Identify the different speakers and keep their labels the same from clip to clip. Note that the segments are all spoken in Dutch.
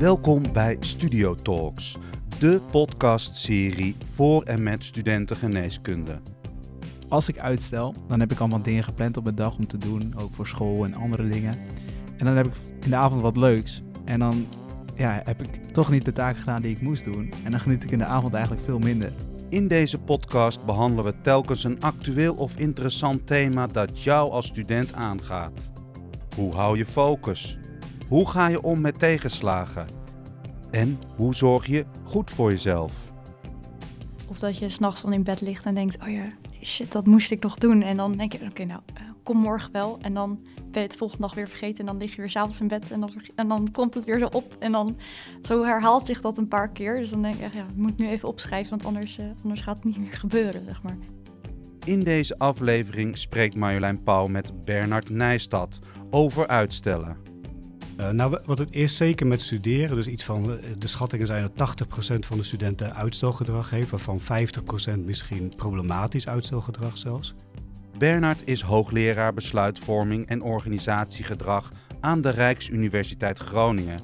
Speaker 1: Welkom bij Studio Talks, de podcastserie voor en met studenten geneeskunde.
Speaker 2: Als ik uitstel, dan heb ik allemaal dingen gepland op mijn dag om te doen, ook voor school en andere dingen. En dan heb ik in de avond wat leuks. En dan ja, heb ik toch niet de taken gedaan die ik moest doen. En dan geniet ik in de avond eigenlijk veel minder.
Speaker 1: In deze podcast behandelen we telkens een actueel of interessant thema dat jou als student aangaat. Hoe hou je focus? Hoe ga je om met tegenslagen? En hoe zorg je goed voor jezelf?
Speaker 3: Of dat je s'nachts dan in bed ligt en denkt, oh ja, shit, dat moest ik nog doen. En dan denk je, oké, nou, uh, kom morgen wel. En dan ben je het volgende dag weer vergeten en dan lig je weer s'avonds in bed en dan, en dan komt het weer zo op. En dan zo herhaalt zich dat een paar keer. Dus dan denk ik, echt, ja, ik moet nu even opschrijven, want anders, uh, anders gaat het niet meer gebeuren, zeg maar.
Speaker 1: In deze aflevering spreekt Marjolein Pauw met Bernard Nijstad over uitstellen.
Speaker 4: Uh, nou, wat het is zeker met studeren, dus iets van de schattingen zijn dat 80% van de studenten uitstelgedrag heeft, waarvan 50% misschien problematisch uitstelgedrag zelfs.
Speaker 1: Bernard is hoogleraar besluitvorming en organisatiegedrag aan de Rijksuniversiteit Groningen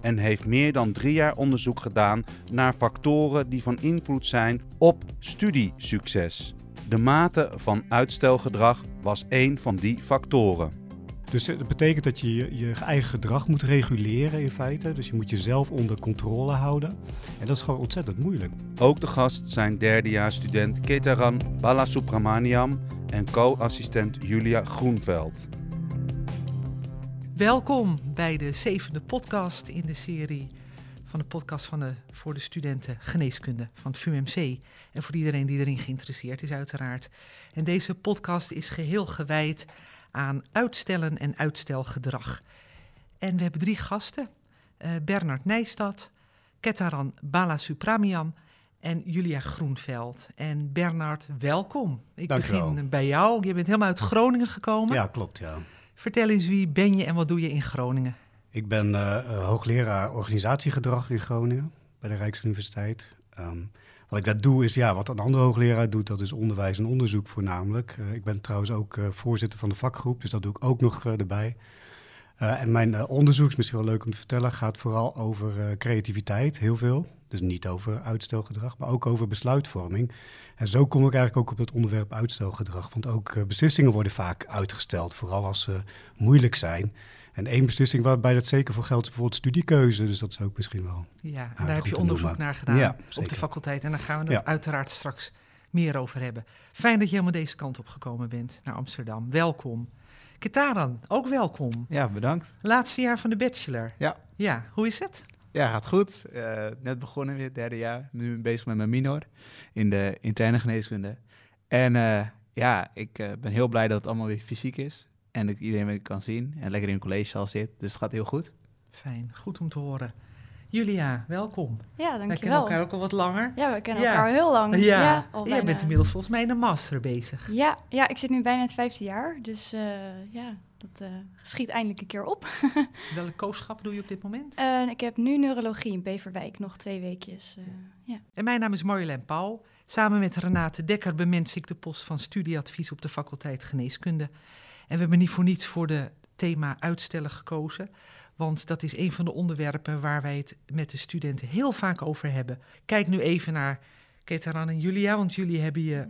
Speaker 1: en heeft meer dan drie jaar onderzoek gedaan naar factoren die van invloed zijn op studiesucces. De mate van uitstelgedrag was één van die factoren.
Speaker 4: Dus dat betekent dat je je eigen gedrag moet reguleren in feite. Dus je moet jezelf onder controle houden. En dat is gewoon ontzettend moeilijk.
Speaker 1: Ook de gast zijn derdejaarsstudent Ketaran Balasubramaniam en co-assistent Julia Groenveld.
Speaker 5: Welkom bij de zevende podcast in de serie van de podcast van de, voor de studenten geneeskunde van het VUMC. En voor iedereen die erin geïnteresseerd is uiteraard. En deze podcast is geheel gewijd aan uitstellen en uitstelgedrag. En we hebben drie gasten. Uh, Bernard Nijstad, Ketaran Balasubramaniam en Julia Groenveld. En Bernard, welkom. Ik begin bij jou. Je bent helemaal uit Groningen gekomen.
Speaker 4: Ja, klopt, ja.
Speaker 5: Vertel eens, wie ben je en wat doe je in Groningen?
Speaker 4: Ik ben uh, hoogleraar organisatiegedrag in Groningen bij de Rijksuniversiteit. Um, wat ik daar doe is, ja, wat een andere hoogleraar doet, dat is onderwijs en onderzoek voornamelijk. Uh, ik ben trouwens ook uh, voorzitter van de vakgroep, dus dat doe ik ook nog erbij. en mijn onderzoek, is misschien wel leuk om te vertellen, gaat vooral over creativiteit, heel veel. Dus niet over uitstelgedrag, maar ook over besluitvorming. En zo kom ik eigenlijk ook op het onderwerp uitstelgedrag. Want ook beslissingen worden vaak uitgesteld, vooral als ze moeilijk zijn. En één beslissing waarbij dat zeker voor geldt is bijvoorbeeld studiekeuze. Dus dat is ook misschien wel.
Speaker 5: Ja, en daar heb je onderzoek naar gedaan ja, op de faculteit. En daar gaan we het uiteraard straks meer over hebben. Fijn dat je helemaal deze kant op gekomen bent naar Amsterdam. Welkom. Ketaran, ook welkom.
Speaker 2: Ja, bedankt.
Speaker 5: Laatste jaar van de bachelor.
Speaker 2: Ja.
Speaker 5: Ja, hoe is het?
Speaker 2: Ja, gaat goed. Uh, net begonnen weer, derde jaar. Nu bezig met mijn minor in de interne geneeskunde. En uh, ja, ik uh, ben heel blij dat het allemaal weer fysiek is. En dat ik iedereen weer kan zien en lekker in een collegezaal zit. Dus het gaat heel goed.
Speaker 5: Fijn, goed om te horen. Julia, welkom.
Speaker 3: Ja, dankjewel.
Speaker 5: Wij kennen elkaar ook al wat langer.
Speaker 3: Ja, we kennen elkaar heel lang.
Speaker 5: Ja, ja al jij bent inmiddels volgens mij in de master bezig.
Speaker 3: Ja, ja ik zit nu bijna het vijfde jaar. Dus ja, dat uh, geschiet eindelijk een keer op.
Speaker 5: Welke kooschap doe je op dit moment?
Speaker 3: Uh, ik heb nu neurologie in Beverwijk, nog twee weekjes. Uh, ja.
Speaker 5: En mijn naam is Marjolein Pauw. Samen met Renate Dekker bemens ik de post van studieadvies op de faculteit Geneeskunde. En we hebben niet voor niets voor de thema uitstellen gekozen. Want dat is een van de onderwerpen waar wij het met de studenten heel vaak over hebben. Kijk nu even naar Ketaran en Julia, want jullie hebben je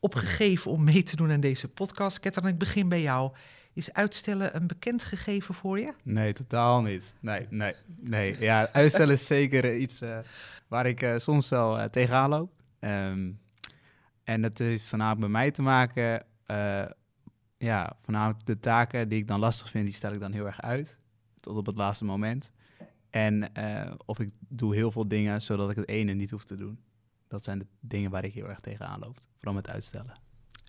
Speaker 5: opgegeven om mee te doen aan deze podcast. Ketaran, ik begin bij jou. Is uitstellen een bekend gegeven voor je?
Speaker 2: Nee, totaal niet. Nee, nee, nee. Ja, uitstellen is zeker iets uh, waar ik uh, soms wel uh, tegenaan loop. Um, en dat is voornamelijk bij mij te maken. Ja, voornamelijk de taken die ik dan lastig vind, die stel ik dan heel erg uit. Tot op het laatste moment. En of ik doe heel veel dingen zodat ik het ene niet hoef te doen. Dat zijn de dingen waar ik heel erg tegenaan loop. Vooral met uitstellen.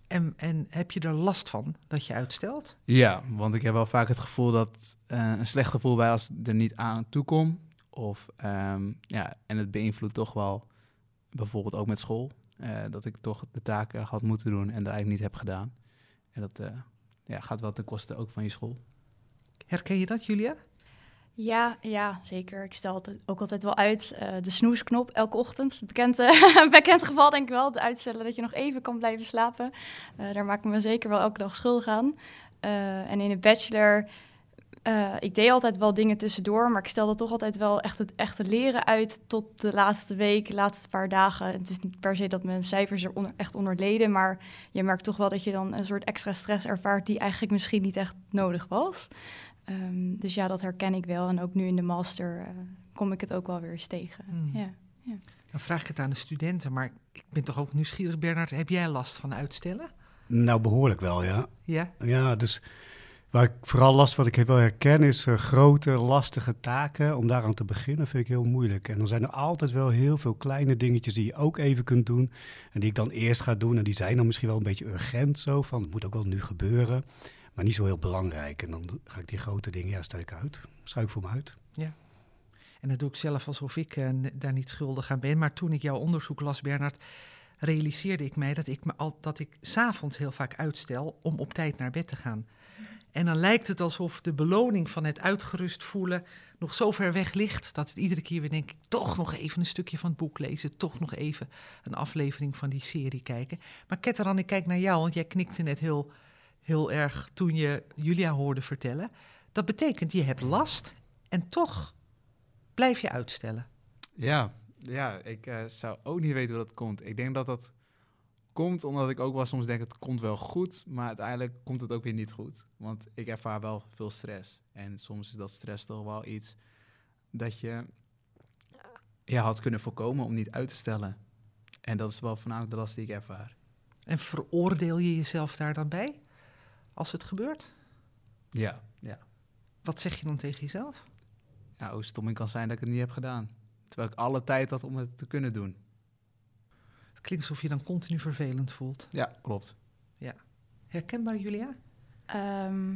Speaker 5: En, en heb je er last van dat je uitstelt?
Speaker 2: Ja, want ik heb wel vaak het gevoel dat uh, een slecht gevoel bij als er niet aan toe kom. Of um, ja, en het beïnvloedt toch wel bijvoorbeeld ook met school. Uh, dat ik toch de taken had moeten doen en dat eigenlijk niet heb gedaan. En dat uh, ja, gaat wel ten koste ook van je school.
Speaker 5: Herken je dat, Julia?
Speaker 3: Ja, ja, zeker. Ik stel het ook altijd wel uit. Uh, de snoesknop elke ochtend. Bekend, uh, bekend geval denk ik wel. Het uitstellen dat je nog even kan blijven slapen. Uh, daar maak ik me zeker wel elke dag schuldig aan. en in de bachelor eh, ik deed altijd wel dingen tussendoor, maar ik stelde toch altijd wel echt het echte leren uit tot de laatste week, de laatste paar dagen. Het is niet per se dat mijn cijfers er onder, echt onder leden, maar je merkt toch wel dat je dan een soort extra stress ervaart die eigenlijk misschien niet echt nodig was. Ehm, dus ja, dat herken ik wel. En ook nu in de master eh, kom ik het ook wel weer eens tegen.
Speaker 5: Hmm.
Speaker 3: Ja.
Speaker 5: Dan vraag ik het aan de studenten, maar ik ben toch ook nieuwsgierig, Bernard. Heb jij last van uitstellen?
Speaker 4: Nou, behoorlijk wel, ja.
Speaker 5: Ja?
Speaker 4: Ja, dus waar ik vooral last wat ik wel herken is eh, grote, lastige taken. Om daaraan te beginnen vind ik heel moeilijk. En dan zijn er altijd wel heel veel kleine dingetjes die je ook even kunt doen. En die ik dan eerst ga doen. En die zijn dan misschien wel een beetje urgent zo. Van het moet ook wel nu gebeuren. Maar niet zo heel belangrijk. En dan ga ik die grote dingen, ja, stel ik uit. Schuif voor me uit.
Speaker 5: En dat doe ik zelf alsof ik eh, daar niet schuldig aan ben. Maar toen ik jouw onderzoek las, Bernard, realiseerde ik mij dat ik me al dat ik s'avonds heel vaak uitstel om op tijd naar bed te gaan. En dan lijkt het alsof de beloning van het uitgerust voelen nog zo ver weg ligt dat het iedere keer weer denk ik toch nog even een stukje van het boek lezen, toch nog even een aflevering van die serie kijken. Maar Ketteran, ik kijk naar jou, want jij knikte net heel, heel erg toen je Julia hoorde vertellen. Dat betekent je hebt last en toch blijf je uitstellen.
Speaker 2: Ja, ja ik eh, zou ook niet weten hoe dat komt. Ik denk dat dat komt omdat ik ook wel soms denk het komt wel goed, maar uiteindelijk komt het ook weer niet goed. Want ik ervaar wel veel stress. En soms is dat stress toch wel iets dat je ja, had kunnen voorkomen om niet uit te stellen. En dat is wel voornamelijk de last die ik ervaar.
Speaker 5: En veroordeel je jezelf daar dan bij als het gebeurt?
Speaker 2: Ja, ja.
Speaker 5: Wat zeg je dan tegen jezelf?
Speaker 2: ja hoe stom ik kan zijn dat ik het niet heb gedaan. Terwijl ik alle tijd had om het te kunnen doen.
Speaker 5: Het klinkt alsof je dan continu vervelend voelt.
Speaker 2: Ja, klopt.
Speaker 5: Herkenbaar, Julia?
Speaker 3: Ehm,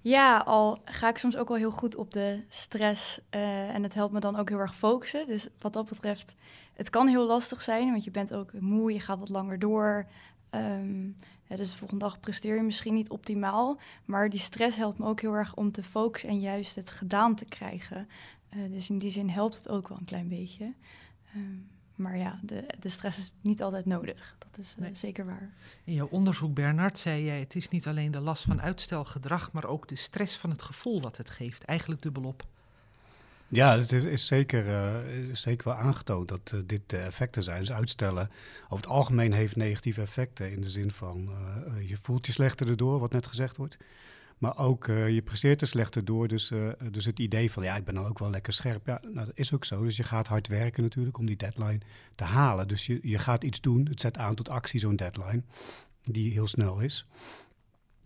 Speaker 3: ja, al ga ik soms ook wel heel goed op de stress eh, en het helpt me dan ook heel erg focussen. Dus wat dat betreft, het kan heel lastig zijn, want je bent ook moe, je gaat wat langer door. Ehm, ja, dus de volgende dag presteer je misschien niet optimaal, maar die stress helpt me ook heel erg om te focussen en juist het gedaan te krijgen. Eh, dus in die zin helpt het ook wel een klein beetje. Ehm, maar ja, de, de stress is niet altijd nodig. Dat is eh,
Speaker 5: Nee.
Speaker 3: zeker waar.
Speaker 5: In jouw onderzoek, Bernard, zei jij... het is niet alleen de last van uitstelgedrag... maar ook de stress van het gevoel wat het geeft. Eigenlijk dubbelop.
Speaker 4: Ja, het is, is zeker, eh, is zeker wel aangetoond dat eh, dit de effecten zijn. Dus uitstellen over het algemeen heeft negatieve effecten in de zin van je voelt je slechter erdoor, wat net gezegd wordt. Maar ook eh, je presteert er slechter door. Dus, eh, dus het idee van ja, ik ben dan ook wel lekker scherp. Ja, nou, dat is ook zo. Dus je gaat hard werken natuurlijk om die deadline te halen. Dus je, je gaat iets doen. Het zet aan tot actie, zo'n deadline, die heel snel is.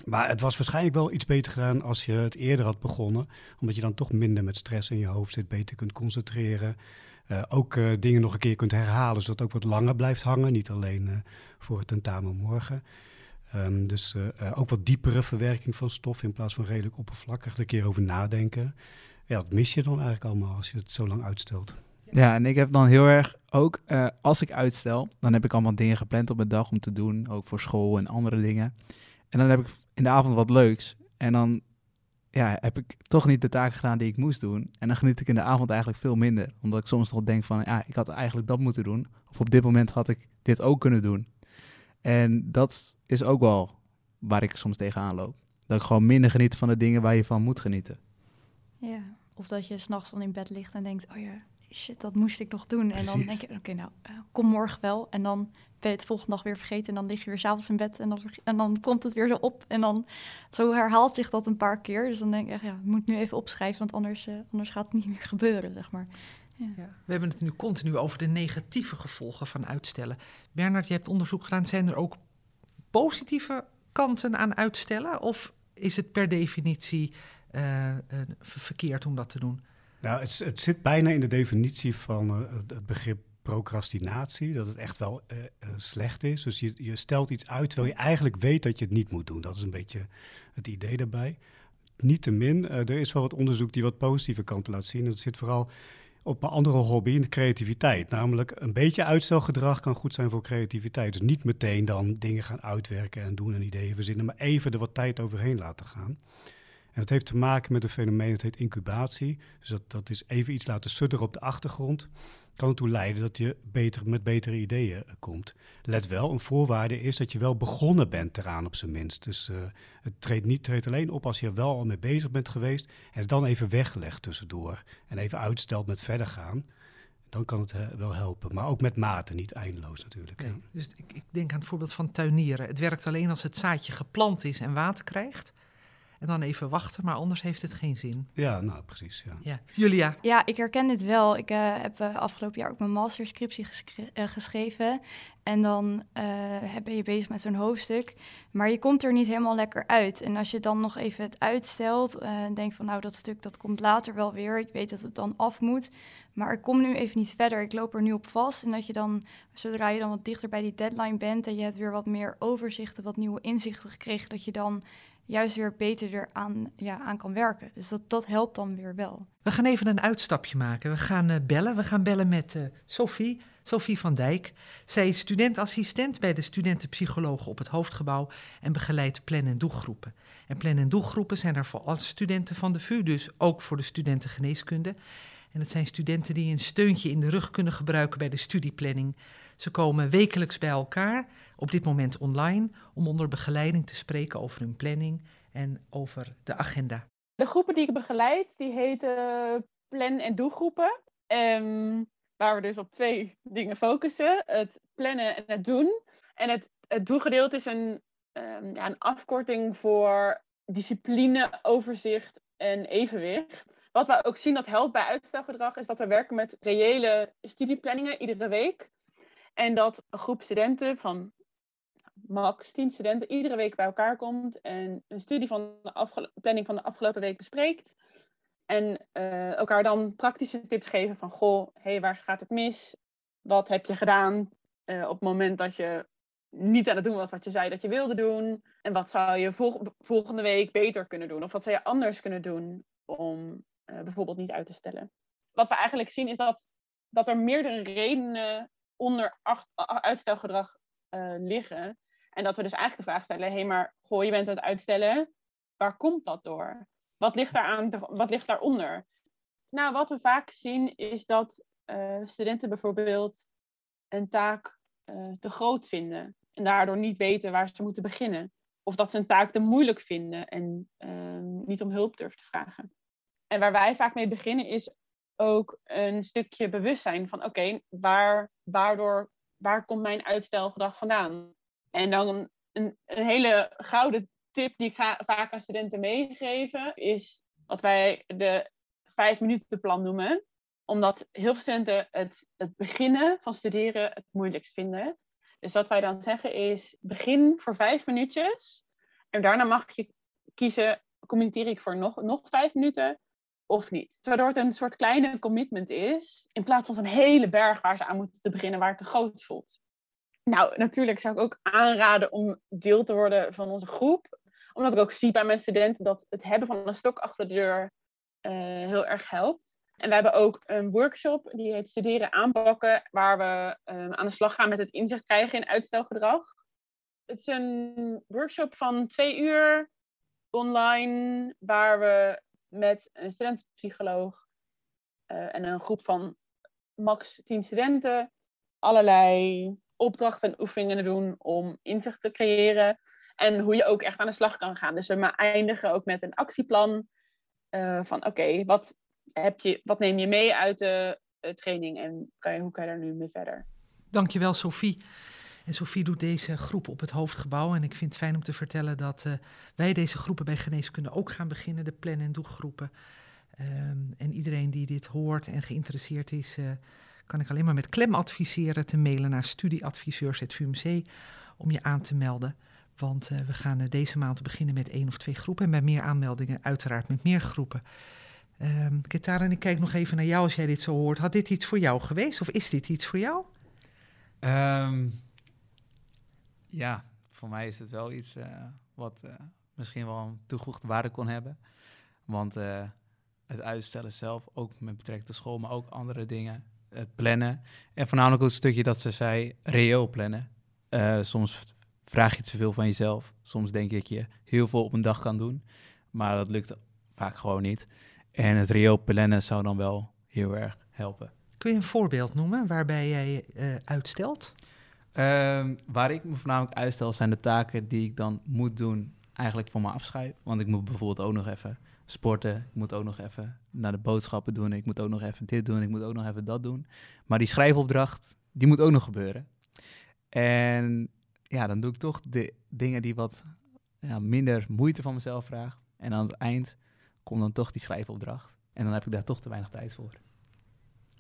Speaker 4: Maar het was waarschijnlijk wel iets beter gedaan als je het eerder had begonnen. Omdat je dan toch minder met stress in je hoofd zit, beter kunt concentreren. Eh, ook dingen nog een keer kunt herhalen, zodat het ook wat langer blijft hangen. Niet alleen voor het tentamen morgen. Ehm, dus eh, eh, ook wat diepere verwerking van stof in plaats van redelijk oppervlakkig. Er een keer over nadenken. Ja, dat mis je dan eigenlijk allemaal als je het zo lang uitstelt.
Speaker 2: Ja, en ik heb dan heel erg ook, eh, als ik uitstel, dan heb ik allemaal dingen gepland op mijn dag om te doen, ook voor school en andere dingen. En dan heb ik in de avond wat leuks. En dan ja, heb ik toch niet de taken gedaan die ik moest doen. En dan geniet ik in de avond eigenlijk veel minder. Omdat ik soms nog denk van, ja, ik had eigenlijk dat moeten doen. Of op dit moment had ik dit ook kunnen doen. En dat is ook wel waar ik soms tegenaan loop. Dat ik gewoon minder geniet van de dingen waar je van moet genieten.
Speaker 3: Ja, of dat je s'nachts dan in bed ligt en denkt, oh ja, shit, dat moest ik nog doen. En dan denk je, oké, nou, eh, kom morgen wel. En dan ben je het volgende dag weer vergeten en dan lig je weer s'avonds in bed en dan, en dan komt het weer zo op. En dan, zo herhaalt zich dat een paar keer. Dus dan denk ik echt, ja, ik moet nu even opschrijven, want anders, eh, anders gaat het niet meer gebeuren, zeg maar.
Speaker 5: Ja. We hebben het nu continu over de negatieve gevolgen van uitstellen. Bernard, je hebt onderzoek gedaan. Zijn er ook positieve kanten aan uitstellen? Of is het per definitie eh, ver- verkeerd om dat te doen?
Speaker 4: Nou, het, het zit bijna in de definitie van eh, het- begrip procrastinatie, dat het echt wel eh, slecht is. Dus je, je stelt iets uit terwijl je eigenlijk weet dat je het niet moet doen. Dat is een beetje het idee daarbij. Niettemin, eh, er is wel wat onderzoek die wat positieve kanten laat zien. Dat zit vooral op een andere hobby, in de creativiteit. Namelijk, een beetje uitstelgedrag kan goed zijn voor creativiteit. Dus niet meteen dan dingen gaan uitwerken en doen en ideeën verzinnen, maar even er wat tijd overheen laten gaan. En dat heeft te maken met een fenomeen dat heet incubatie. Dus dat, dat is even iets laten sudderen op de achtergrond. Kan ertoe leiden dat je beter, met betere ideeën eh, komt. Let wel, een voorwaarde is dat je wel begonnen bent eraan op zijn minst. Dus uh, het treedt, niet, treedt alleen op als je er wel al mee bezig bent geweest... en het dan even weglegt tussendoor. En even uitstelt met verder gaan dan kan het wel helpen. Maar ook met mate, niet eindeloos natuurlijk.
Speaker 5: Nee, Dus ik, ik, denk aan het voorbeeld van tuinieren. Het werkt alleen als het zaadje geplant is en water krijgt. En dan even wachten, maar anders heeft het geen zin.
Speaker 4: Ja, nou precies. Ja.
Speaker 5: ja. Julia?
Speaker 3: Ja, ik herken dit wel. Ik uh, heb uh, afgelopen jaar ook mijn masterscriptie geschre uh, geschreven. En dan ben je bezig met zo'n hoofdstuk. Maar je komt er niet helemaal lekker uit. En als je dan nog even het uitstelt en denkt van nou dat stuk dat komt later wel weer. Ik weet dat het dan af moet. Maar ik kom nu even niet verder. Ik loop er nu op vast. En dat je dan, zodra je dan wat dichter bij die deadline bent en je hebt weer wat meer overzichten, wat nieuwe inzichten gekregen, dat je dan juist weer beter eraan ja, aan kan werken. Dus dat, dat helpt dan weer wel.
Speaker 5: We gaan even een uitstapje maken. We gaan uh, bellen. We gaan bellen met uh, Sophie, Sophie van Dijk. Zij is studentassistent bij de studentenpsychologen op het hoofdgebouw en begeleidt plan- en doelgroepen. En plan- en doelgroepen zijn er voor alle studenten van de VU, dus ook voor de studenten geneeskunde. En het zijn studenten die een steuntje in de rug kunnen gebruiken bij de studieplanning. Ze komen wekelijks bij elkaar, op dit moment online, om onder begeleiding te spreken over hun planning en over de agenda.
Speaker 6: De groepen die ik begeleid, die heten plan- en doelgroepen. Um, waar we dus op twee dingen focussen. Het plannen en het doen. En het, het doelgedeelte is een, um, ja, een afkorting voor discipline, overzicht en evenwicht. Wat we ook zien dat helpt bij uitstelgedrag, is dat we werken met reële studieplanningen iedere week. En dat een groep studenten van max 10 studenten iedere week bij elkaar komt en een studie van de planning van de afgelopen week bespreekt. En uh, elkaar dan praktische tips geven van, goh, hey, waar gaat het mis? Wat heb je gedaan uh, op het moment dat je niet aan het doen was wat je zei dat je wilde doen? En wat zou je vol volgende week beter kunnen doen? Of wat zou je anders kunnen doen om uh, bijvoorbeeld niet uit te stellen? Wat we eigenlijk zien is dat, dat er meerdere redenen onder uitstelgedrag liggen. En dat we dus eigenlijk de vraag stellen: hé, hey, maar goh, je bent aan het uitstellen. Waar komt dat door? Wat ligt, daaraan wat ligt daaronder? Nou, wat we vaak zien is dat uh, studenten bijvoorbeeld een taak uh, te groot vinden en daardoor niet weten waar ze moeten beginnen. Of dat ze een taak te moeilijk vinden en uh, niet om hulp durven te vragen. En waar wij vaak mee beginnen is ook een stukje bewustzijn van oké, waar, waardoor, waar komt mijn uitstelgedrag vandaan? En dan een, een hele gouden tip die ik ga, vaak aan studenten meegeven, is wat wij de vijf minuten plan noemen. Omdat heel veel studenten het, het beginnen van studeren het moeilijkst vinden. Dus wat wij dan zeggen is, begin voor vijf minuutjes. En daarna mag je kiezen, communiceer ik voor nog, nog vijf minuten of niet. Waardoor het een soort kleine commitment is, in plaats van zo'n hele berg waar ze aan moeten te beginnen, waar het te groot voelt. Nou, natuurlijk zou ik ook aanraden om deel te worden van onze groep. Omdat ik ook zie bij mijn studenten dat het hebben van een stok achter de deur uh, heel erg helpt. En we hebben ook een workshop die heet Studeren aanpakken, waar we um, aan de slag gaan met het inzicht krijgen in uitstelgedrag. Het is een workshop van twee uur online, waar we met een studentenpsycholoog uh, en een groep van max 10 studenten allerlei opdrachten en oefeningen doen om inzicht te creëren. En hoe je ook echt aan de slag kan gaan. Dus we eindigen ook met een actieplan. Uh, van oké, wat, heb je, wat neem je mee uit de uh, training en kan je, hoe kan je daar nu mee verder?
Speaker 5: Dankjewel Sophie. En Sophie doet deze groep op het hoofdgebouw. En ik vind het fijn om te vertellen dat uh, wij deze groepen bij Geneeskunde ook gaan beginnen, de plan- en doelgroepen. Um, en iedereen die dit hoort en geïnteresseerd is, kan ik alleen maar met klem adviseren te mailen naar studieadviseurs.vumc om je aan te melden. Want uh, we gaan deze maand beginnen met één of twee groepen en bij meer aanmeldingen uiteraard met meer groepen. Um, Ketaren, ik kijk nog even naar jou als jij dit zo hoort. Had dit iets voor jou geweest of is dit iets voor jou?
Speaker 2: Um, ja, voor mij is het wel iets uh, wat misschien wel een toegevoegde waarde kon hebben. Want het uitstellen zelf, ook met betrekking tot school, maar ook andere dingen, het plannen. En voornamelijk ook het stukje dat ze zei, reëel plannen. Soms vraag je te veel van jezelf. Soms denk ik je heel veel op een dag kan doen. Maar dat lukt vaak gewoon niet. En het reëel plannen zou dan wel heel erg helpen.
Speaker 5: Kun je een voorbeeld noemen waarbij jij uitstelt?
Speaker 2: Um, waar ik me voornamelijk uitstel zijn de taken die ik dan moet doen eigenlijk voor me afschrijven. Want ik moet bijvoorbeeld ook nog even sporten. Ik moet ook nog even naar de boodschappen doen. Ik moet ook nog even dit doen. Ik moet ook nog even dat doen. Maar die schrijfopdracht, die moet ook nog gebeuren. En ja, dan doe ik toch de dingen die wat ja, minder moeite van mezelf vragen. En aan het eind komt dan toch die schrijfopdracht. En dan heb ik daar toch te weinig tijd voor.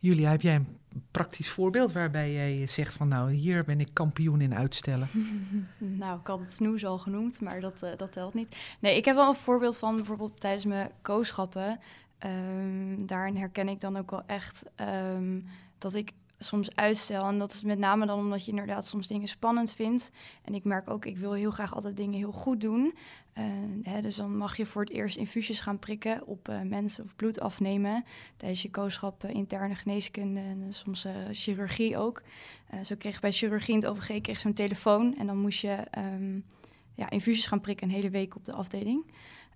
Speaker 5: Julia, heb jij een praktisch voorbeeld waarbij jij zegt van nou, hier ben ik kampioen in uitstellen?
Speaker 3: nou, ik had het snoes al genoemd, maar dat, uh, dat telt niet. Nee, ik heb wel een voorbeeld van bijvoorbeeld tijdens mijn kooschappen. Um, daarin herken ik dan ook wel echt um, dat ik soms uitstel. En dat is met name dan omdat je inderdaad soms dingen spannend vindt. En ik merk ook, ik wil heel graag altijd dingen heel goed doen. Uh, hè, dus dan mag je voor het eerst infusies gaan prikken op uh, mensen of bloed afnemen. Tijdens je kooschap uh, interne geneeskunde en soms chirurgie ook. zo kreeg ik bij chirurgie in het OVG kreeg zo'n telefoon. En dan moest je um, ja, infusies gaan prikken een hele week op de afdeling.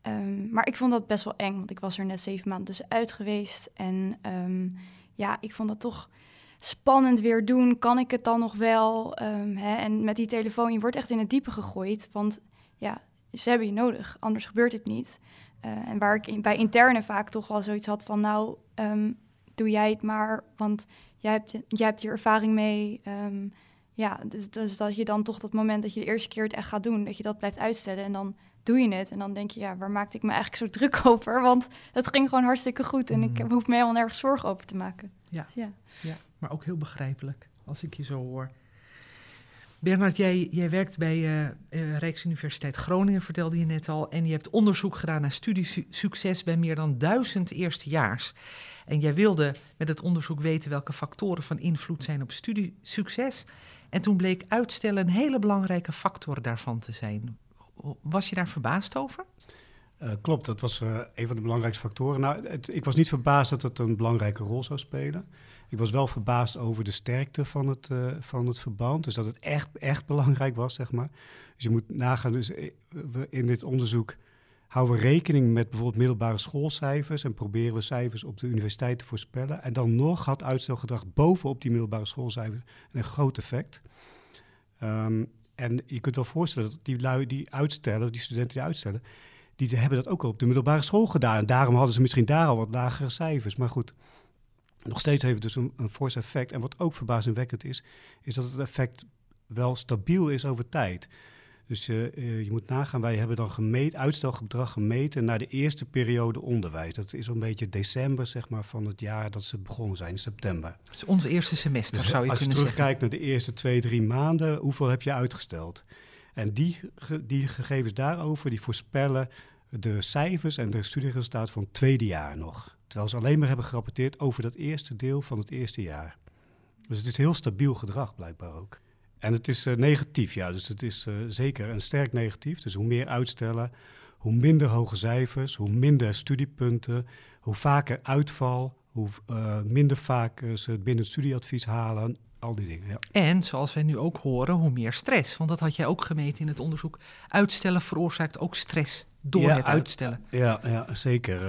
Speaker 3: Um, maar ik vond dat best wel eng, want ik was er net zeven maanden tussenuit geweest. En um, ja, ik vond dat toch spannend weer doen. Kan ik het dan nog wel? Um, hè? En met die telefoon, je wordt echt in het diepe gegooid. Want ja, ze hebben je nodig, anders gebeurt het niet. Uh, en waar ik in, bij interne vaak toch wel zoiets had van... nou, um, doe jij het maar, want jij hebt, jij hebt hier ervaring mee. Um, ja, dus, dus dat je dan toch dat moment dat je de eerste keer het echt gaat doen... dat je dat blijft uitstellen en dan doe je het. En dan denk je, ja, waar maakte ik me eigenlijk zo druk over? Want het ging gewoon hartstikke goed en ik hoef me helemaal nergens zorgen over te maken.
Speaker 5: Ja. Dus ja. ja maar ook heel begrijpelijk als ik je zo hoor. Bernard, jij, jij werkt bij uh, Rijksuniversiteit Groningen, vertelde je net al. En je hebt onderzoek gedaan naar studiesucces bij meer dan duizend eerstejaars. En jij wilde met het onderzoek weten welke factoren van invloed zijn op studiesucces. En toen bleek uitstellen een hele belangrijke factor daarvan te zijn. Was je daar verbaasd over?
Speaker 4: Uh, klopt, dat was een van de belangrijkste factoren. Nou, het, ik was niet verbaasd dat het een belangrijke rol zou spelen. Ik was wel verbaasd over de sterkte van het, uh, van het verband. Dus dat het echt, echt belangrijk was, zeg maar. Dus je moet nagaan, dus eh, in dit onderzoek houden we rekening met bijvoorbeeld middelbare schoolcijfers en proberen we cijfers op de universiteit te voorspellen. En dan nog had uitstelgedrag bovenop die middelbare schoolcijfers een groot effect. Um, en je kunt wel voorstellen dat die lui die uitstellen, die studenten die uitstellen, die hebben dat ook al op de middelbare school gedaan. En daarom hadden ze misschien daar al wat lagere cijfers. Maar goed, nog steeds heeft het dus een, een force effect. En wat ook verbazingwekkend is, is dat het effect wel stabiel is over tijd. Dus uh, uh, je moet nagaan, wij hebben dan gemeten, uitstelgedrag gemeten naar de eerste periode onderwijs. Dat is een beetje december zeg maar, van het jaar dat ze begonnen zijn, in september.
Speaker 5: Dat is ons eerste semester,
Speaker 4: dus
Speaker 5: zou je
Speaker 4: als
Speaker 5: kunnen
Speaker 4: je
Speaker 5: zeggen.
Speaker 4: terugkijkt naar de eerste twee, drie maanden, hoeveel heb je uitgesteld? En die, die gegevens daarover, die voorspellen de cijfers en de studieresultaten van het tweede jaar nog. Terwijl ze alleen maar hebben gerapporteerd over dat eerste deel van het eerste jaar. Dus het is heel stabiel gedrag blijkbaar ook. En het is uh, negatief, ja. Dus het is uh, zeker een sterk negatief. Dus hoe meer uitstellen, hoe minder hoge cijfers, hoe minder studiepunten, hoe vaker uitval, hoe uh, minder vaak ze het binnen het studieadvies halen. Al die dingen, ja.
Speaker 5: En zoals wij nu ook horen, hoe meer stress. Want dat had jij ook gemeten in het onderzoek. Uitstellen veroorzaakt ook stress door
Speaker 4: ja,
Speaker 5: het uitstellen.
Speaker 4: Ja, ja zeker.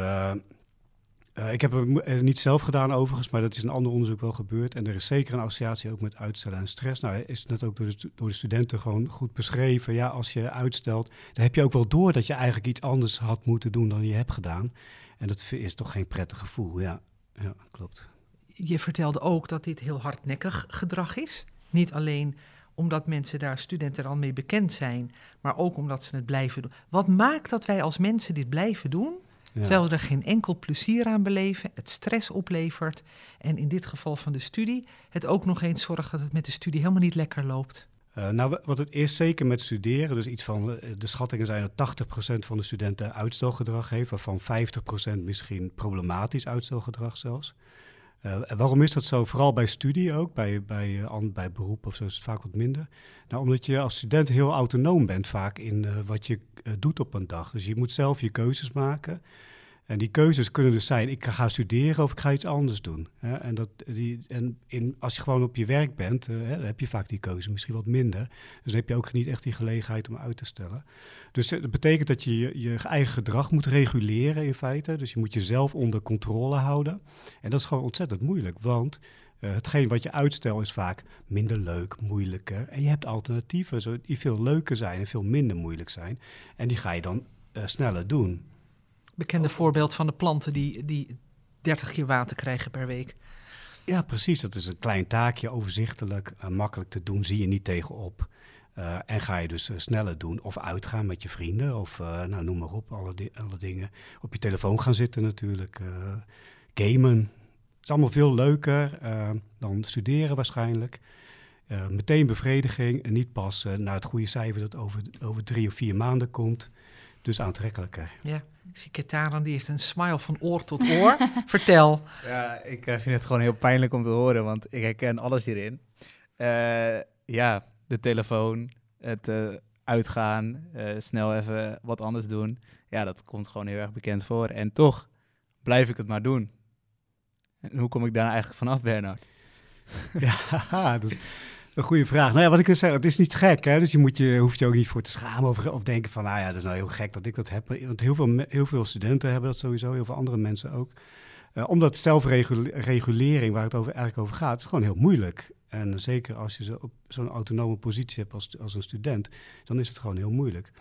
Speaker 4: Uh, ik heb het niet zelf gedaan overigens, maar dat is een ander onderzoek wel gebeurd. En er is zeker een associatie ook met uitstellen en stress. Nou, is net ook door de, door de, studenten gewoon goed beschreven. Ja, als je uitstelt, dan heb je ook wel door dat je eigenlijk iets anders had moeten doen dan je hebt gedaan. En dat is toch geen prettig gevoel, ja. Ja, klopt.
Speaker 5: Je vertelde ook dat dit heel hardnekkig gedrag is. Niet alleen omdat mensen daar, studenten al mee bekend zijn, maar ook omdat ze het blijven doen. Wat maakt dat wij als mensen dit blijven doen? Ja. Terwijl we er geen enkel plezier aan beleven, het stress oplevert en in dit geval van de studie het ook nog eens zorgt dat het met de studie helemaal niet lekker loopt.
Speaker 4: Uh, nou, wat het is zeker met studeren, dus iets van, de schattingen zijn dat 80% van de studenten uitstelgedrag heeft, waarvan 50% misschien problematisch uitstelgedrag zelfs. En waarom is dat zo? Vooral bij studie ook, bij, bij, uh, bij beroep of zo is het vaak wat minder. Nou, omdat je als student heel autonoom bent vaak in uh, wat je doet op een dag. Dus je moet zelf je keuzes maken. En die keuzes kunnen dus zijn, ik ga studeren of ik ga iets anders doen. En, dat, die, en in, als je gewoon op je werk bent, hè, dan heb je vaak die keuze, misschien wat minder. Dus dan heb je ook niet echt die gelegenheid om uit te stellen. Dus dat betekent dat je, je je eigen gedrag moet reguleren in feite. Dus je moet jezelf onder controle houden. En dat is gewoon ontzettend moeilijk, want uh, hetgeen wat je uitstelt is vaak minder leuk, moeilijker. En je hebt alternatieven die veel leuker zijn en veel minder moeilijk zijn. En die ga je dan sneller doen.
Speaker 5: Bekende voorbeeld van de planten die, die 30 keer water krijgen per week.
Speaker 4: Ja, precies. Dat is een klein taakje, overzichtelijk, uh, makkelijk te doen, zie je niet tegenop. Uh, en ga je dus uh, sneller doen of uitgaan met je vrienden of nou, noem maar op, alle, di alle, dingen. Op je telefoon gaan zitten natuurlijk, gamen, is allemaal veel leuker dan studeren waarschijnlijk. Meteen bevrediging en niet pas naar het goede cijfer dat over, over drie of vier maanden komt. Dus aantrekkelijker.
Speaker 5: Ja, ik zie Ketaran, die heeft een smile van oor tot oor. Vertel.
Speaker 2: Ja, ik vind het gewoon heel pijnlijk om te horen, want ik herken alles hierin. ja, de telefoon, het uitgaan, snel even wat anders doen. Ja, dat komt gewoon heel erg bekend voor. En toch blijf ik het maar doen. En hoe kom ik daar eigenlijk vanaf, Bernard?
Speaker 4: ja, dat is een goede vraag. Nou ja, wat ik wil zeggen, het is niet gek, hè? Dus je, moet je hoeft je ook niet voor te schamen of, of denken van, nou ja, dat is nou heel gek dat ik dat heb. Want heel veel, heel veel studenten hebben dat sowieso, heel veel andere mensen ook. Uh, omdat zelfregulering, waar het over, eigenlijk over gaat, is gewoon heel moeilijk. En zeker als je zo op zo'n autonome positie hebt als, als een student, dan is het gewoon heel moeilijk.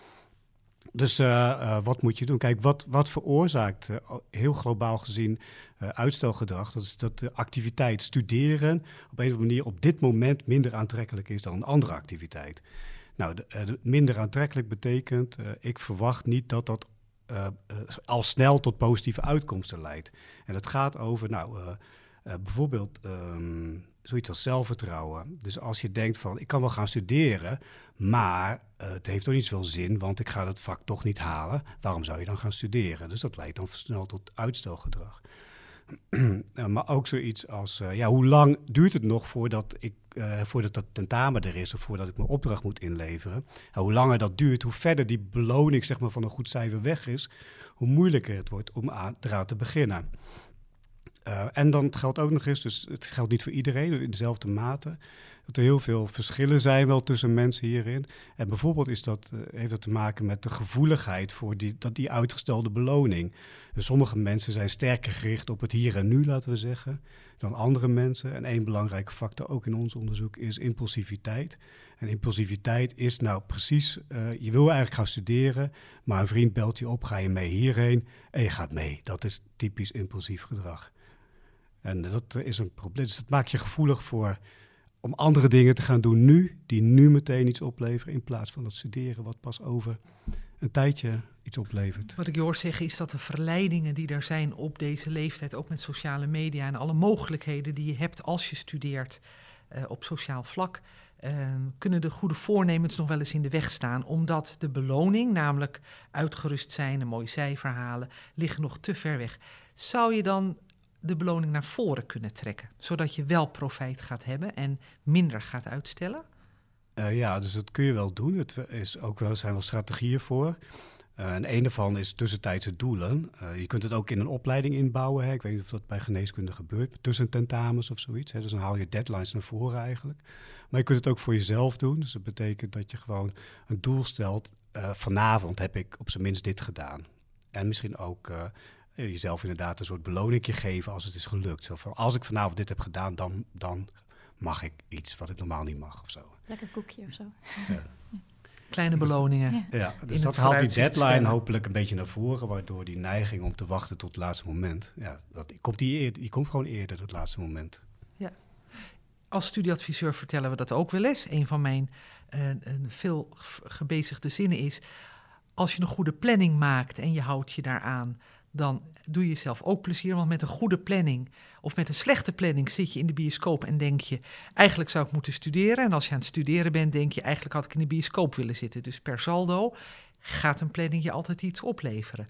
Speaker 4: Dus uh, uh, wat moet je doen? Kijk, wat, wat veroorzaakt uh, heel globaal gezien uitstelgedrag? Dat is dat de activiteit studeren op een of andere manier op dit moment minder aantrekkelijk is dan een andere activiteit. Nou, de, de minder aantrekkelijk betekent, ik verwacht niet dat dat al snel tot positieve uitkomsten leidt. En dat gaat over, nou, bijvoorbeeld um, zoiets als zelfvertrouwen. Dus als je denkt van, ik kan wel gaan studeren, maar uh, het heeft toch niet zoveel zin, want ik ga dat vak toch niet halen. Waarom zou je dan gaan studeren? Dus dat leidt dan snel tot uitstelgedrag. uh, maar ook zoiets als, ja, hoe lang duurt het nog voordat, ik, voordat dat tentamen er is of voordat ik mijn opdracht moet inleveren? hoe langer dat duurt, hoe verder die beloning zeg maar, van een goed cijfer weg is, hoe moeilijker het wordt om aan, eraan te beginnen. Uh, en dan geldt ook nog eens, dus het geldt niet voor iedereen in dezelfde mate, dat er heel veel verschillen zijn wel tussen mensen hierin. En bijvoorbeeld is dat, uh, heeft dat te maken met de gevoeligheid voor die, dat die uitgestelde beloning. Dus sommige mensen zijn sterker gericht op het hier en nu, laten we zeggen, dan andere mensen. En één belangrijke factor ook in ons onderzoek is impulsiviteit. En impulsiviteit is nou precies, uh, je wil eigenlijk gaan studeren, maar een vriend belt je op, ga je mee hierheen en je gaat mee. Dat is typisch impulsief gedrag. En dat is een probleem. Dus dat maakt je gevoelig voor om andere dingen te gaan doen nu, die nu meteen iets opleveren, in plaats van dat studeren wat pas over een tijdje iets oplevert.
Speaker 5: Wat ik je hoor zeggen is dat de verleidingen die er zijn op deze leeftijd, ook met sociale media en alle mogelijkheden die je hebt als je studeert uh, op sociaal vlak, uh, kunnen de goede voornemens nog wel eens in de weg staan, omdat de beloning, namelijk uitgerust zijn, een mooi cijfer halen, liggen nog te ver weg. Zou je dan de beloning naar voren kunnen trekken, zodat je wel profijt gaat hebben en minder gaat uitstellen?
Speaker 4: Uh, ja, dus dat kun je wel doen. Het is ook wel, zijn wel strategieën voor. Uh, en een daarvan is tussentijdse doelen. Uh, je kunt het ook in een opleiding inbouwen. Hè. Ik weet niet of dat bij geneeskunde gebeurt, tussen tentamens of zoiets. Hè. Dus dan haal je deadlines naar voren eigenlijk. Maar je kunt het ook voor jezelf doen. Dus dat betekent dat je gewoon een doel stelt. vanavond heb ik op zijn minst dit gedaan. En misschien ook jezelf inderdaad een soort beloning geven als het is gelukt. Zo van, als ik vanavond dit heb gedaan, dan, dan mag ik iets wat ik normaal niet mag of zo.
Speaker 3: Lekker koekje of zo.
Speaker 4: Ja.
Speaker 5: Kleine beloningen.
Speaker 4: Ja, ja dus dat haalt die deadline hopelijk een beetje naar voren, waardoor die neiging om te wachten tot het laatste moment, ja, dat, komt die, eerder, die komt gewoon eerder, het laatste moment.
Speaker 5: Ja. Als studieadviseur vertellen we dat ook wel eens. Een van mijn uh, een veel gebezigde zinnen is, als je een goede planning maakt en je houdt je daaraan, dan doe je jezelf ook plezier. Want met een goede planning of met een slechte planning zit je in de bioscoop en denk je, eigenlijk zou ik moeten studeren. En als je aan het studeren bent, denk je, eigenlijk had ik in de bioscoop willen zitten. Dus per saldo gaat een planning je altijd iets opleveren.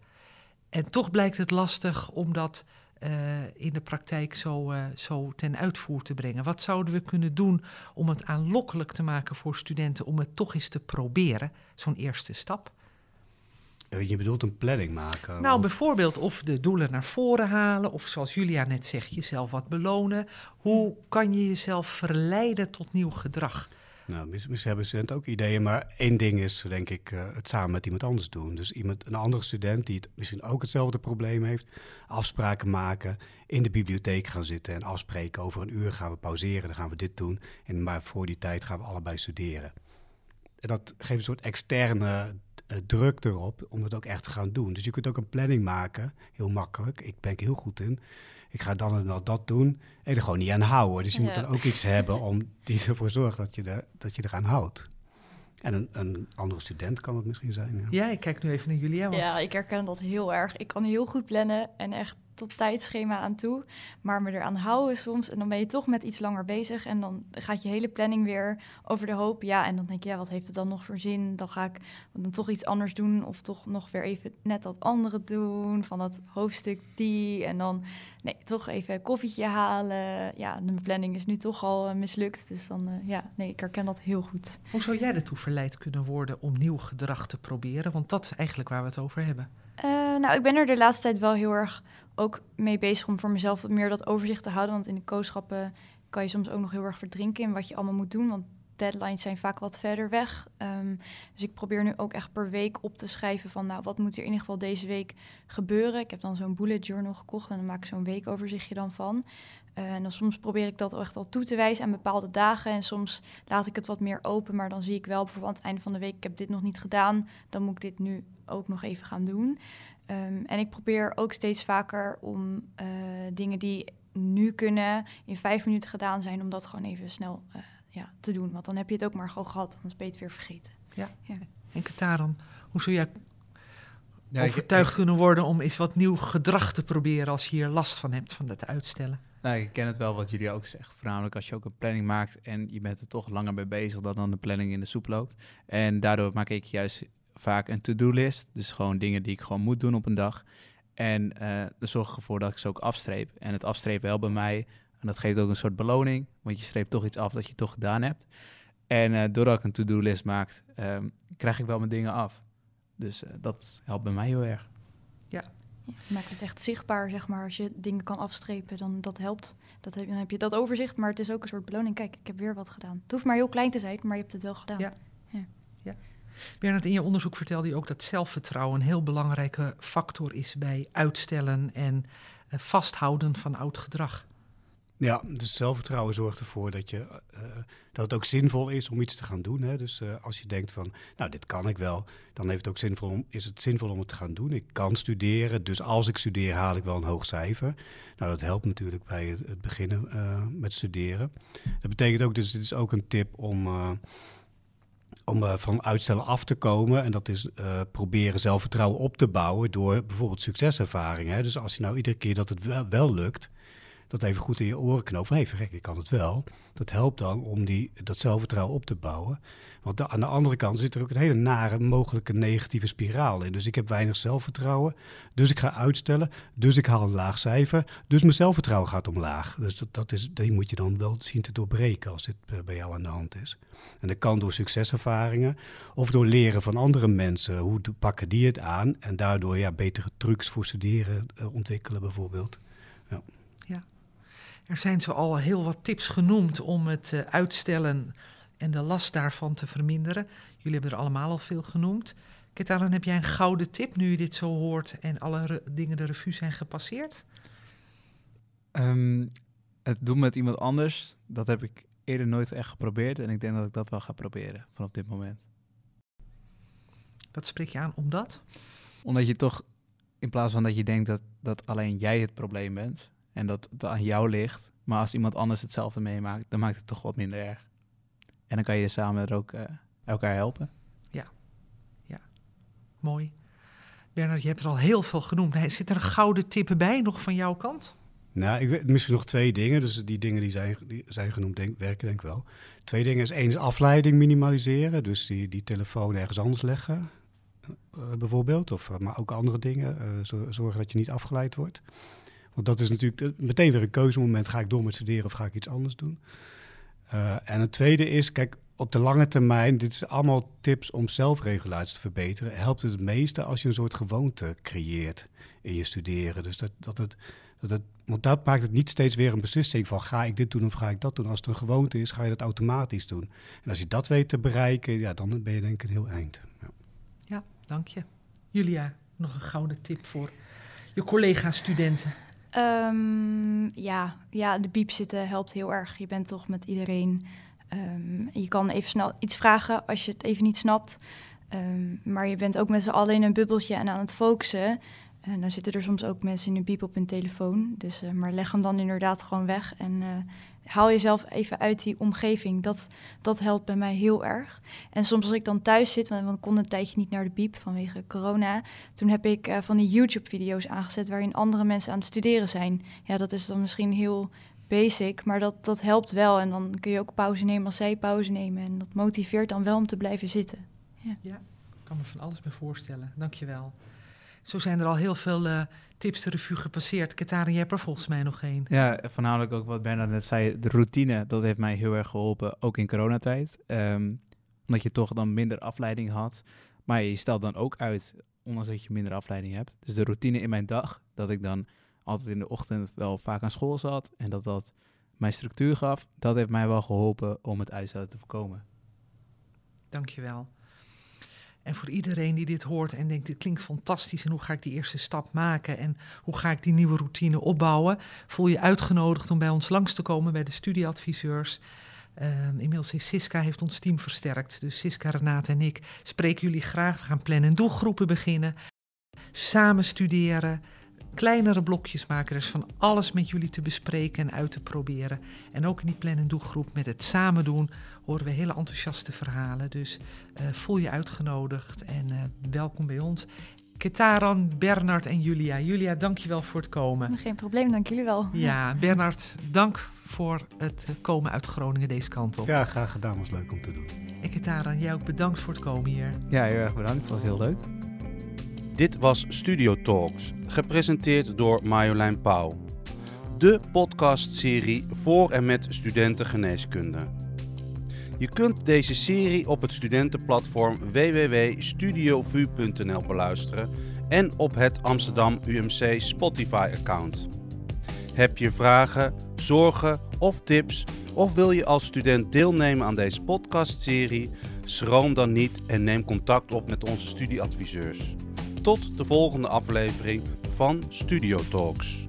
Speaker 5: En toch blijkt het lastig om dat uh, in de praktijk zo, uh, zo ten uitvoer te brengen. Wat zouden we kunnen doen om het aanlokkelijk te maken voor studenten om het toch eens te proberen, zo'n eerste stap?
Speaker 4: Je bedoelt een planning maken?
Speaker 5: Nou,
Speaker 4: of-
Speaker 5: bijvoorbeeld of de doelen naar voren halen, of zoals Julia net zegt, jezelf wat belonen. Hoe kan je jezelf verleiden tot nieuw gedrag?
Speaker 4: Nou, mis- misschien hebben studenten ook ideeën, maar één ding is denk ik eh, het samen met iemand anders doen. Dus iemand, een andere student die het, misschien ook hetzelfde probleem heeft, afspraken maken, in de bibliotheek gaan zitten en afspreken over een uur gaan we pauzeren, dan gaan we dit doen. En maar voor die tijd gaan we allebei studeren. En dat geeft een soort externe eh, druk erop om het ook echt te gaan doen. Dus je kunt ook een planning maken, heel makkelijk. Ik ben ik heel goed in. Ik ga dan en dan dat doen en er gewoon niet aan houden. Dus je moet dan ook iets hebben om die ervoor zorgt dat je, er, dat je eraan houdt. En een, een andere student kan het misschien zijn. Ja.
Speaker 5: Ja, ik kijk nu even naar Julia. Want
Speaker 3: Ja, ik herken dat heel erg. Ik kan heel goed plannen en echt tot tijdschema aan toe. Maar me eraan houden soms. En dan ben je toch met iets langer bezig. En dan gaat je hele planning weer over de hoop. Ja, en dan denk je, ja, wat heeft het dan nog voor zin? Dan ga ik dan toch iets anders doen. Of toch nog weer even net dat andere doen. Van dat hoofdstuk die. En dan, nee, toch even een koffietje halen. Ja, de planning is nu toch al eh, mislukt. Dus dan, eh, ja, nee, ik herken dat heel goed.
Speaker 5: hoe zou jij ertoe verleid kunnen worden om nieuw gedrag te proberen? Want dat is eigenlijk waar we het over hebben.
Speaker 3: Eh, nou, ik ben er de laatste tijd wel heel erg ook mee bezig om voor mezelf meer dat overzicht te houden. Want in de kooschappen kan je soms ook nog heel erg verdrinken in wat je allemaal moet doen. Want deadlines zijn vaak wat verder weg. Ehm, dus ik probeer nu ook echt per week op te schrijven van... nou, wat moet er in ieder geval deze week gebeuren? Ik heb dan zo'n bullet journal gekocht en dan maak ik zo'n weekoverzichtje dan van. Eh, en dan soms probeer ik dat echt al toe te wijzen aan bepaalde dagen. En soms laat ik het wat meer open, maar dan zie ik wel bijvoorbeeld aan het einde van de week... ik heb dit nog niet gedaan, dan moet ik dit nu ook nog even gaan doen. Ehm, en ik probeer ook steeds vaker om eh, dingen die nu kunnen in vijf minuten gedaan zijn, om dat gewoon even snel eh, ja, te doen. Want dan heb je het ook maar gewoon gehad, anders ben je het weer vergeten.
Speaker 5: En Kataran, hoe zou jij
Speaker 2: Ja, ik-
Speaker 5: overtuigd kunnen worden om eens wat nieuw gedrag te proberen als je hier last van hebt van het uitstellen?
Speaker 2: Nou, ik ken het wel wat jullie ook zegt. Voornamelijk als je ook een planning maakt en je bent er toch langer mee bezig dan dan de planning in de soep loopt. En daardoor maak ik juist vaak een to-do-list. Dus gewoon dingen die ik gewoon moet doen op een dag. En eh dan zorg ik ervoor dat ik ze ook afstreep. En het afstrepen helpt bij mij. En dat geeft ook een soort beloning. Want je streept toch iets af dat je toch gedaan hebt. En eh, doordat ik een to-do-list maak, ehm, krijg ik wel mijn dingen af. Dus eh, dat helpt bij mij heel erg.
Speaker 3: Ja, je maakt het echt zichtbaar, zeg maar. Als je dingen kan afstrepen, dan dat helpt. Dat heb, dan heb je dat overzicht, maar het is ook een soort beloning. Kijk, ik heb weer wat gedaan. Het hoeft maar heel klein te zijn, maar je hebt het wel gedaan.
Speaker 5: Ja. Bernard, in je onderzoek vertelde je ook dat zelfvertrouwen een heel belangrijke factor is bij uitstellen en eh, vasthouden van oud gedrag.
Speaker 4: Ja, dus zelfvertrouwen zorgt ervoor dat, je, eh, dat het ook zinvol is om iets te gaan doen. Hè? Dus eh, als je denkt van, nou, dit kan ik wel, dan heeft het ook zinvol om, is het zinvol om het te gaan doen. Ik kan studeren, dus als ik studeer haal ik wel een hoog cijfer. Nou, dat helpt natuurlijk bij het, beginnen met studeren. Dat betekent ook, dus dit is ook een tip om, om eh, van uitstellen af te komen. En dat is eh, proberen zelfvertrouwen op te bouwen door bijvoorbeeld succeservaringen. Dus als je nou iedere keer dat het wel, wel lukt, dat even goed in je oren knopen. Van, hé, verrek, ik kan het wel. Dat helpt dan om die, dat zelfvertrouwen op te bouwen. Want aan de andere kant zit er ook een hele nare, mogelijke negatieve spiraal in. Dus ik heb weinig zelfvertrouwen. Dus ik ga uitstellen. Dus ik haal een laag cijfer. Dus mijn zelfvertrouwen gaat omlaag. Dus dat, dat is, die moet je dan wel zien te doorbreken als dit eh, bij jou aan de hand is. En dat kan door succeservaringen of door leren van andere mensen. Hoe pakken die het aan? En daardoor ja, betere trucs voor studeren eh, ontwikkelen bijvoorbeeld.
Speaker 5: Er zijn zo al heel wat tips genoemd om het eh, uitstellen en de last daarvan te verminderen. Jullie hebben er allemaal al veel genoemd. Ketaran, heb jij een gouden tip nu je dit zo hoort en alle dingen de revue zijn gepasseerd?
Speaker 2: Ehm, het doen met iemand anders, dat heb ik eerder nooit echt geprobeerd. En ik denk dat ik dat wel ga proberen vanaf dit moment.
Speaker 5: Wat spreek je aan omdat?
Speaker 2: Omdat je toch, in plaats van dat je denkt dat, dat alleen jij het probleem bent en dat het aan jou ligt, maar als iemand anders hetzelfde meemaakt, dan maakt het toch wat minder erg. En dan kan je samen er ook eh, elkaar helpen.
Speaker 5: Mooi. Bernard, je hebt er al heel veel genoemd. Zit er een gouden tip bij nog van jouw kant?
Speaker 4: Nou, ik weet misschien nog twee dingen. Dus die dingen die zijn, die zijn genoemd, denk, werken denk ik wel. Twee dingen is één is afleiding minimaliseren. Dus die, die telefoon ergens anders leggen, eh, bijvoorbeeld. Of, eh, maar ook andere dingen. eh, zo- zorgen dat je niet afgeleid wordt. Want dat is natuurlijk meteen weer een keuzemoment. Ga ik door met studeren of ga ik iets anders doen? Eh, en het tweede is, kijk, op de lange termijn, dit is allemaal tips om zelfregulatie te verbeteren, helpt het het meeste als je een soort gewoonte creëert in je studeren. Dus dat, dat het, dat het, want dat maakt het niet steeds weer een beslissing van ga ik dit doen of ga ik dat doen. Als het een gewoonte is, ga je dat automatisch doen. En als je dat weet te bereiken, ja, dan ben je denk ik een heel eind. Ja.
Speaker 5: Ja, dank je. Julia, nog een gouden tip voor je collega-studenten.
Speaker 3: Ehm, ja, ja, de biep zitten helpt heel erg. Je bent toch met iedereen. Ehm, je kan even snel iets vragen als je het even niet snapt. Ehm, maar je bent ook met z'n allen in een bubbeltje en aan het focussen. En dan zitten er soms ook mensen in een biep op hun telefoon. Dus, uh, maar leg hem dan inderdaad gewoon weg. En uh, haal jezelf even uit die omgeving. Dat, dat helpt bij mij heel erg. En soms als ik dan thuis zit, want ik kon een tijdje niet naar de biep vanwege corona. Toen heb ik uh, van die YouTube-video's aangezet waarin andere mensen aan het studeren zijn. Ja, dat is dan misschien heel basic, maar dat, dat helpt wel. En dan kun je ook pauze nemen als zij pauze nemen. En dat motiveert dan wel om te blijven zitten. Ja,
Speaker 5: ja ik kan me van alles bij voorstellen. Dankjewel. Zo zijn er al heel veel uh, tips de revue gepasseerd. Katara, jij hebt er volgens mij nog één.
Speaker 2: Ja, voornamelijk ook wat Bernard net zei. De routine, dat heeft mij heel erg geholpen, ook in coronatijd. Um, omdat je toch dan minder afleiding had. Maar je stelt dan ook uit, ondanks dat je minder afleiding hebt. Dus de routine in mijn dag, dat ik dan altijd in de ochtend wel vaak aan school zat. En dat dat mij structuur gaf. Dat heeft mij wel geholpen om het uitstellen te voorkomen.
Speaker 5: Dankjewel. En voor iedereen die dit hoort en denkt, dit klinkt fantastisch en hoe ga ik die eerste stap maken? En hoe ga ik die nieuwe routine opbouwen, voel je uitgenodigd om bij ons langs te komen bij de studieadviseurs. Uh, inmiddels is Siska heeft ons team versterkt, dus Siska, Renate en ik spreken jullie graag. We gaan plannen en doelgroepen beginnen, samen studeren, kleinere blokjes maken. Er is van alles met jullie te bespreken en uit te proberen. En ook in die plan- en doelgroep met het samen doen horen we hele enthousiaste verhalen. Dus uh, voel je uitgenodigd en uh, welkom bij ons. Ketaran, Bernard en Julia. Julia, dankjewel voor het komen.
Speaker 3: Geen probleem, dank jullie wel.
Speaker 5: Ja, Bernard, dank voor het komen uit Groningen deze kant op.
Speaker 4: Ja, graag gedaan. Was leuk om te doen.
Speaker 5: En Ketaran, jij ook bedankt voor het komen hier.
Speaker 2: Ja, heel erg bedankt. Het was heel leuk.
Speaker 1: Dit was Studio Talks, gepresenteerd door Marjolein Pauw. De podcastserie voor en met studenten geneeskunde. Je kunt deze serie op het studentenplatform www.studiovu.nl beluisteren en op het Amsterdam UMC Spotify-account. Heb je vragen, zorgen of tips of wil je als student deelnemen aan deze podcastserie? Schroom dan niet en neem contact op met onze studieadviseurs. Tot de volgende aflevering van Studio Talks.